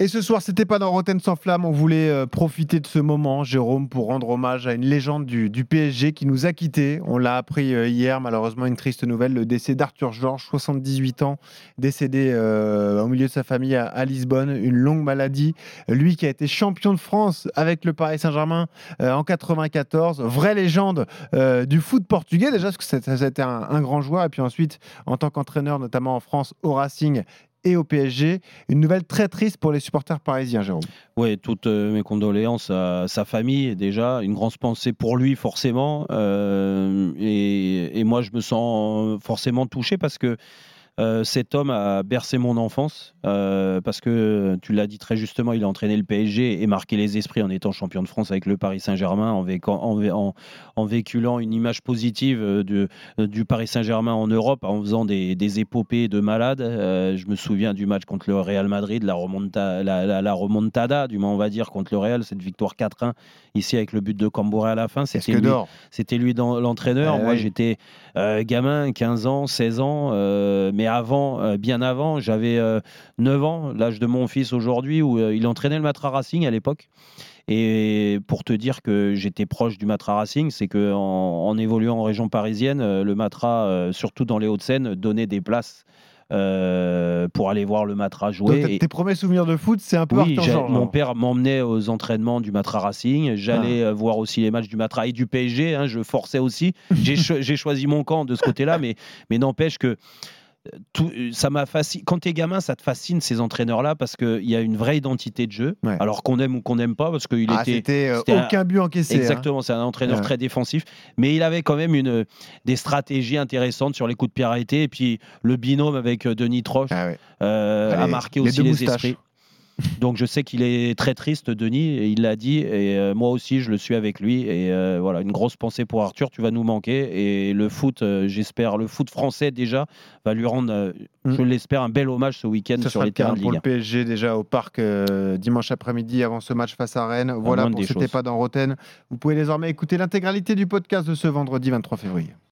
Et ce soir, c'était pas dans Rotten sans flamme. On voulait euh, profiter de ce moment, Jérôme, pour rendre hommage à une légende du, PSG qui nous a quittés. On l'a appris euh, hier, malheureusement, une triste nouvelle le décès d'Arthur Georges, 78 ans, décédé euh, au milieu de sa famille à, Lisbonne, une longue maladie. Lui qui a été champion de France avec le Paris Saint-Germain en 94, vraie légende du foot portugais déjà, parce que c'était un, un grand joueur. Et puis ensuite, en tant qu'entraîneur, notamment en France, au Racing et au PSG. Une nouvelle très triste pour les supporters parisiens, Jérôme. Oui, toutes euh, mes condoléances à sa famille, déjà. Une grande pensée pour lui, forcément. Euh, et, et, moi, je me sens forcément touché parce que euh, cet homme a bercé mon enfance euh, parce que tu l'as dit très justement, il a entraîné le PSG et marqué les esprits en étant champion de France avec le Paris Saint-Germain, en, véhiculant une image positive de, du Paris Saint-Germain en Europe, en faisant des, épopées de malades. Euh, je me souviens du match contre le Real Madrid, la, la, remontada, du moins on va dire, contre le Real, cette victoire 4-1 ici avec le but de Cambouré à la fin. C'était lui, c'était lui l'entraîneur. Eh Moi, j'étais gamin, 15 ans, 16 ans, mais avant, euh, bien avant, j'avais 9 euh, ans, l'âge de mon fils aujourd'hui, où euh, il entraînait le Matra Racing à l'époque. Et pour te dire que j'étais proche du Matra Racing, c'est qu'en en, évoluant en région parisienne, le Matra, surtout dans les Hauts-de-Seine, donnait des places pour aller voir le Matra jouer. tes premiers souvenirs de foot, c'est un peu oui, Mon père m'emmenait aux entraînements du Matra Racing. J'allais ah. voir aussi les matchs du Matra et du PSG. Hein, je forçais aussi. J'ai choisi mon camp de ce côté-là, mais, mais n'empêche que tout, ça m'a fasciné. Quand t'es gamin, ça te fascine ces entraîneurs-là parce qu'il y a une vraie identité de jeu. Alors qu'on aime ou qu'on n'aime pas, parce qu'il ah, était. C'était euh, aucun but encaissé. Hein. Exactement, c'est un entraîneur très défensif, mais il avait quand même une des stratégies intéressantes sur les coups de pied arrêtés. Et puis le binôme avec euh, Denis Troche ah euh, a marqué aussi les esprits. Donc je sais qu'il est très triste, Denis, et il l'a dit, et euh, moi aussi je le suis avec lui. Et euh, voilà, une grosse pensée pour Arthur, tu vas nous manquer. Et le foot, euh, j'espère, le foot français déjà va lui rendre, mm. je l'espère, un bel hommage ce week-end sur les terrains de pour le PSG déjà au parc dimanche après-midi avant ce match face à Rennes. Voilà pour C'était pas dans Roten. Vous pouvez désormais écouter l'intégralité du podcast de ce vendredi 23 février.